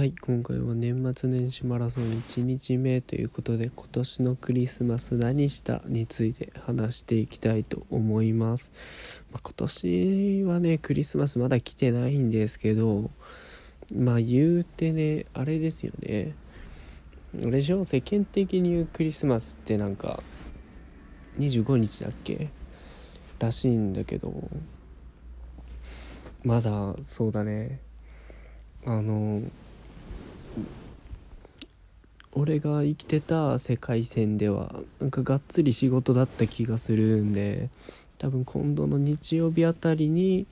はい今回は年末年始マラソン1日目ということで今年のクリスマス何したについて話していきたいと思います、まあ、今年はねクリスマスまだ来てないんですけどまあ言うてねあれですよね。あれでしょ？世間的に言うクリスマスってなんか25日だっけ？らしいんだけどまだそうだね。あの俺が生きてた世界線ではなんかがっつり仕事だった気がするんで多分今度の日曜日あたりに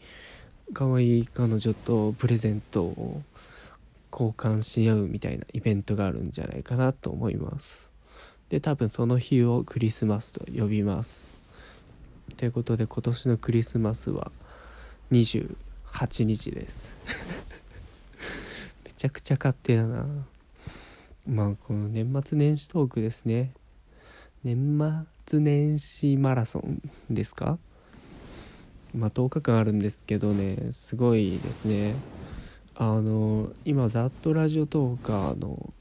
可愛い彼女とプレゼントを交換し合うみたいなイベントがあるんじゃないかなと思います。で多分その日をクリスマスと呼びます。ということで今年のクリスマスは28日です。めちゃくちゃ勝手だな。まあこの年末年始トークですね。年末年始マラソンですか？まあ10日間あるんですけどねすごいですね。あの今ざっとラジオトーカーの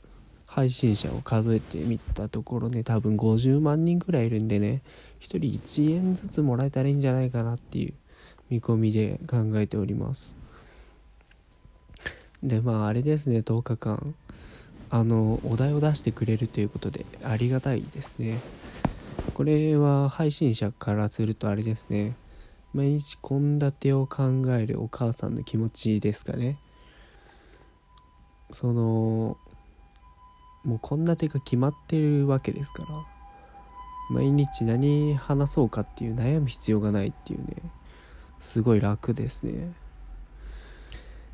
配信者を数えてみたところね多分50万人ぐらいいるんでね1人1円ずつもらえたらいいんじゃないかなっていう見込みで考えております。でまああれですね10日間。あのお題を出してくれるということでありがたいですね。これは配信者からするとあれですね。毎日献立を考えるお母さんの気持ちですかね。そのもう献立が決まってるわけですから。毎日何話そうかっていう悩む必要がないっていうね。すごい楽ですね。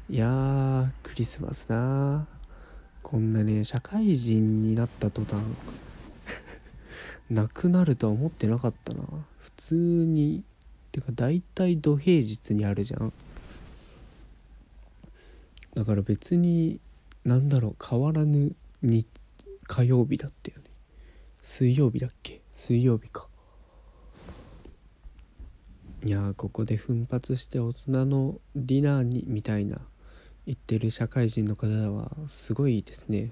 いやークリスマスなこんなね社会人になった途端 なくなるとは思ってなかったな。普通にてか大体土平日にあるじゃん。だから別になんだろう変わらぬに火曜日だったよね。水曜日だっけ？水曜日か。いやここで奮発して大人のディナーにみたいな。言ってる社会人の方はすごいですね。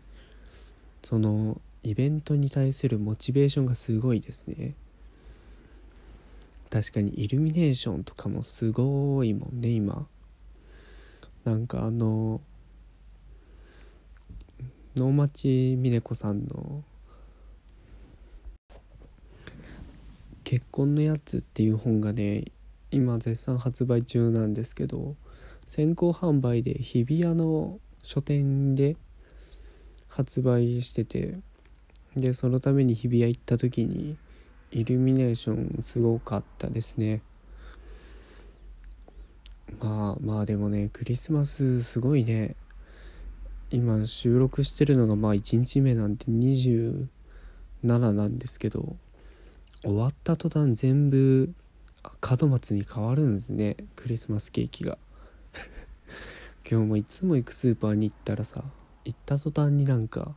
そのイベントに対するモチベーションがすごいですね。確かにイルミネーションとかもすごいもんね今。なんかあの能町みね子さんの「結婚のやつ」っていう本がね今絶賛発売中なんですけど先行販売で日比谷の書店で発売しててでそのために日比谷行った時にイルミネーションすごかったですね。まあまあでもねクリスマスすごいね。今収録してるのがまあ1日目なんて27なんですけど終わった途端全部門松に変わるんですねクリスマスケーキが。今日もいつも行くスーパーに行ったらさ行った途端になんか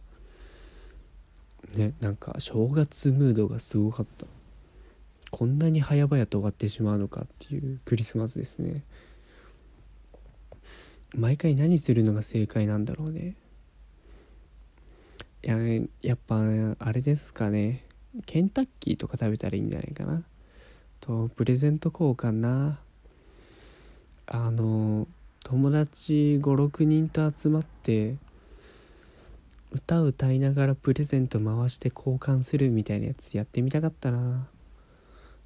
ねなんか正月ムードがすごかった。こんなに早々と終わってしまうのかっていうクリスマスですね。毎回何するのが正解なんだろうね。いややっぱあれですかね。ケンタッキーとか食べたらいいんじゃないかな。とプレゼント交換な。あの友達56人と集まって歌歌いながらプレゼント回して交換するみたいなやつやってみたかったな。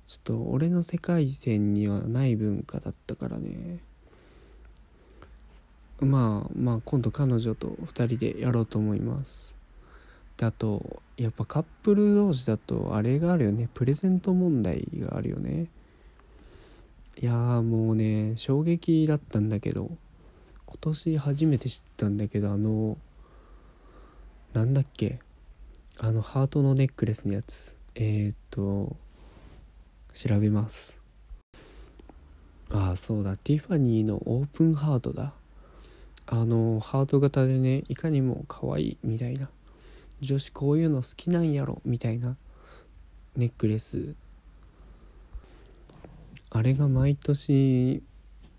ちょっと俺の世界線にはない文化だったからね。まあまあ今度彼女と2人でやろうと思います。であとやっぱカップル同士だとあれがあるよね。プレゼント問題があるよね。いやもうね衝撃だったんだけど今年初めて知ったんだけどあのなんだっけあのハートのネックレスのやつ。えー、っと調べます。ああそうだ。ティファニーのオープンハートだ。あのハート型でねいかにも可愛いみたいな。女子こういうの好きなんやろみたいな。ネックレス。あれが毎年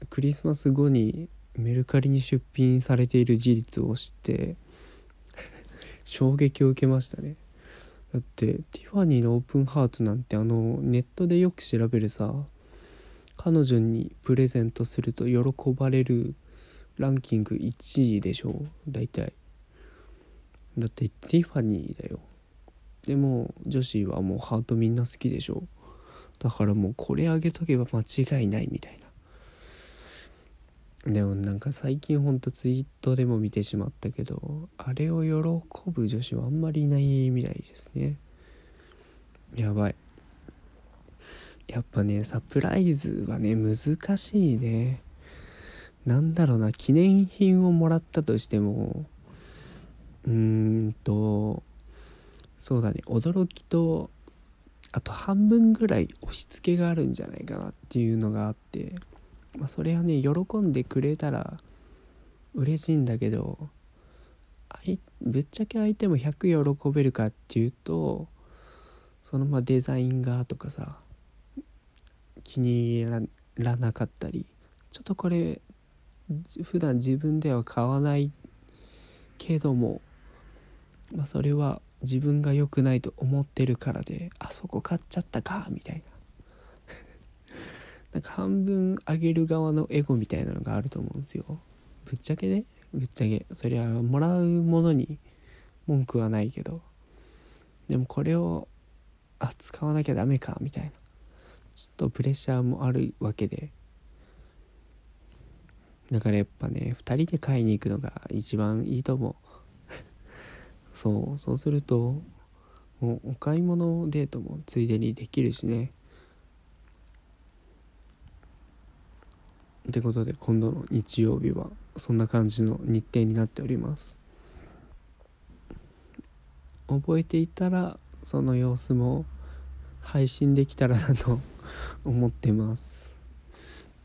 クリスマス後にメルカリに出品されている事実を知って 衝撃を受けましたね。だってティファニーのオープンハートなんてあのネットでよく調べるさ彼女にプレゼントすると喜ばれるランキング1位でしょ大体。だってティファニーだよ。でも女子はもうハートみんな好きでしょだからもうこれあげとけば間違いないみたいな。でもなんか最近ほんとツイートでも見てしまったけどあれを喜ぶ女子はあんまりいないみたいですね。やばい。やっぱねサプライズはね難しいね。なんだろうな記念品をもらったとしてもうーんとそうだね驚きとあと半分ぐらい押し付けがあるんじゃないかなっていうのがあって、まあ、それはね喜んでくれたら嬉しいんだけどぶっちゃけ相手も100喜べるかっていうとそのまあデザイン画とかさ気に入らなかったりちょっとこれ普段自分では買わないけども、まあ、それは自分が良くないと思ってるからであそこ買っちゃったかみたいな。なんか半分あげる側のエゴみたいなのがあると思うんですよ。ぶっちゃけね。ぶっちゃけ。そりゃもらうものに文句はないけど。でもこれをあ使わなきゃダメかみたいな。ちょっとプレッシャーもあるわけで。だからやっぱね2人で買いに行くのが一番いいと思う。そうそうするともうお買い物デートもついでにできるしね。ってことで今度の日曜日はそんな感じの日程になっております。覚えていたらその様子も配信できたらなと 思ってます。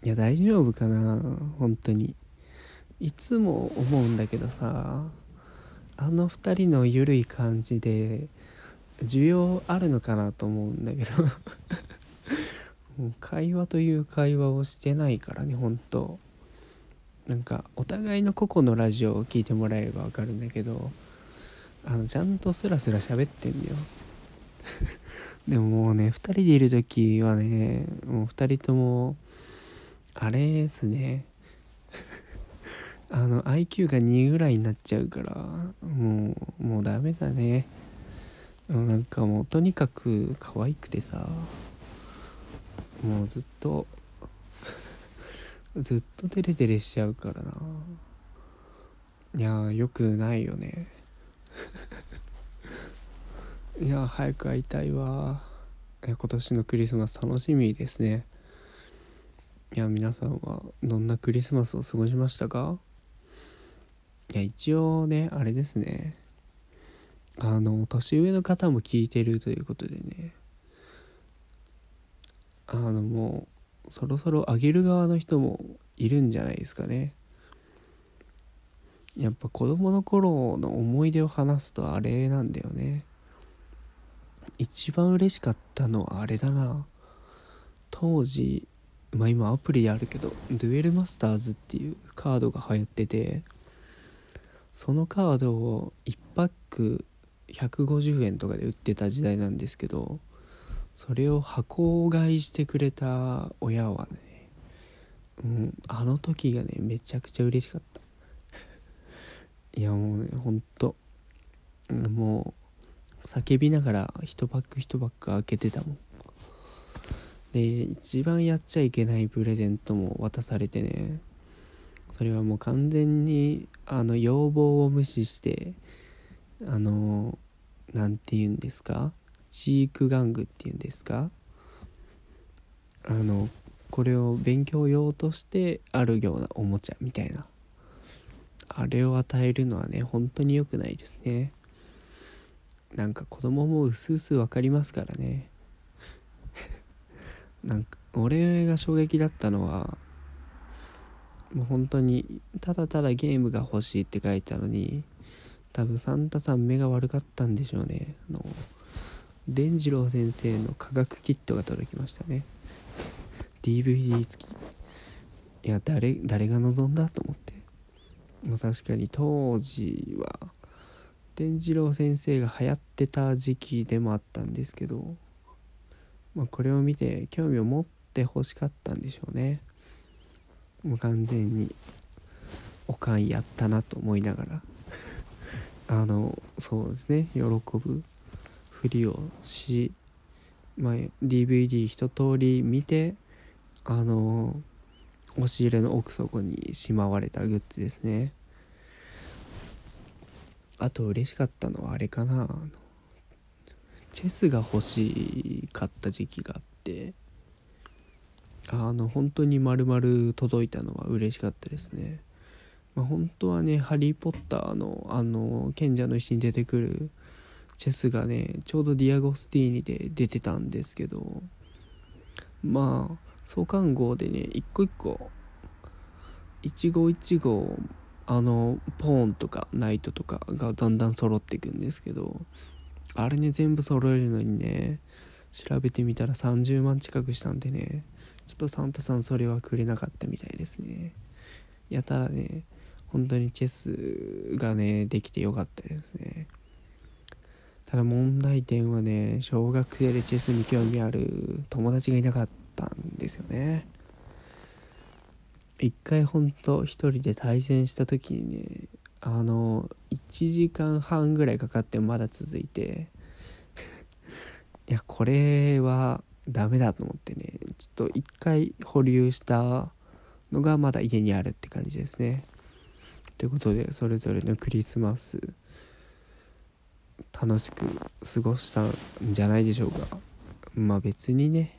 いや大丈夫かな本当に。いつも思うんだけどさ。あの2人の緩い感じで需要あるのかなと思うんだけど。もう会話という会話をしてないからね本当。なんかお互いの個々のラジオを聞いてもらえれば分かるんだけどあのちゃんとスラスラ喋ってんだよ。でももうね2人でいる時はねもう2人ともあれですね。あの IQ が2ぐらいになっちゃうからもうもうダメだね。なんかもうとにかく可愛くてさもうずっと ずっとデレデレしちゃうからな。いやよくないよね。いや早く会いたいわ。今年のクリスマス楽しみですね。いや皆さんはどんなクリスマスを過ごしましたか？いや一応ねあれですね。あの年上の方も聞いてるということでね。あのもうそろそろあげる側の人もいるんじゃないですかね。やっぱ子供の頃の思い出を話すとあれなんだよね。一番嬉しかったのはあれだな。当時まあ今アプリであるけどデュエルマスターズっていうカードが流行ってて。そのカードを1パック150円とかで売ってた時代なんですけどそれを箱買いしてくれた親はね、うん、あの時がねめちゃくちゃ嬉しかった。いやもうねほんと。もう叫びながら1パック1パック開けてたもん。で一番やっちゃいけないプレゼントも渡されてねそれはもう完全にあの要望を無視してあの何て言うんですか？チーク玩具っていうんですか？あのこれを勉強用としてあるようなおもちゃみたいな。あれを与えるのはね本当に良くないですね。なんか子供もうすうす分かりますからね。なんか俺が衝撃だったのはもう本当にただただゲームが欲しいって書いたのに多分サンタさん目が悪かったんでしょうね。あの伝次郎先生の科学キットが届きましたね。DVD 付き。いや誰誰が望んだと思って。まあ確かに当時は伝次郎先生が流行ってた時期でもあったんですけど、まあ、これを見て興味を持ってほしかったんでしょうね。もう完全におかんやったなと思いながら。あのそうですね。喜ぶふりをし、まあ、DVD 一通り見てあの押し入れの奥底にしまわれたグッズですね。あと嬉しかったのはあれかな。チェスが欲しかった時期があって。あの本当に丸々届いたのは嬉しかったですね、まあ、本当はね「ハリー・ポッターの」あの賢者の石に出てくるチェスがねちょうどディアゴスティーニで出てたんですけどまあ創刊号でね一個一個一号一号あのポーンとかナイトとかがだんだん揃っていくんですけどあれね全部揃えるのにね調べてみたら30万近くしたんでねちょっとサンタさんそれはくれなかったみたいですね。やたらね本当にチェスがねできてよかったですね。ただ問題点はね小学生でチェスに興味ある友達がいなかったんですよね。一回ほんと一人で対戦した時にねあの1時間半ぐらいかかってまだ続いて いやこれはダメだと思ってねちょっと一回保留したのがまだ家にあるって感じですね。ということでそれぞれのクリスマス楽しく過ごしたんじゃないでしょうか。まあ別にね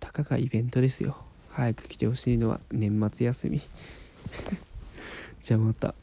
たかがイベントですよ。早く来てほしいのは年末休み。じゃあまた。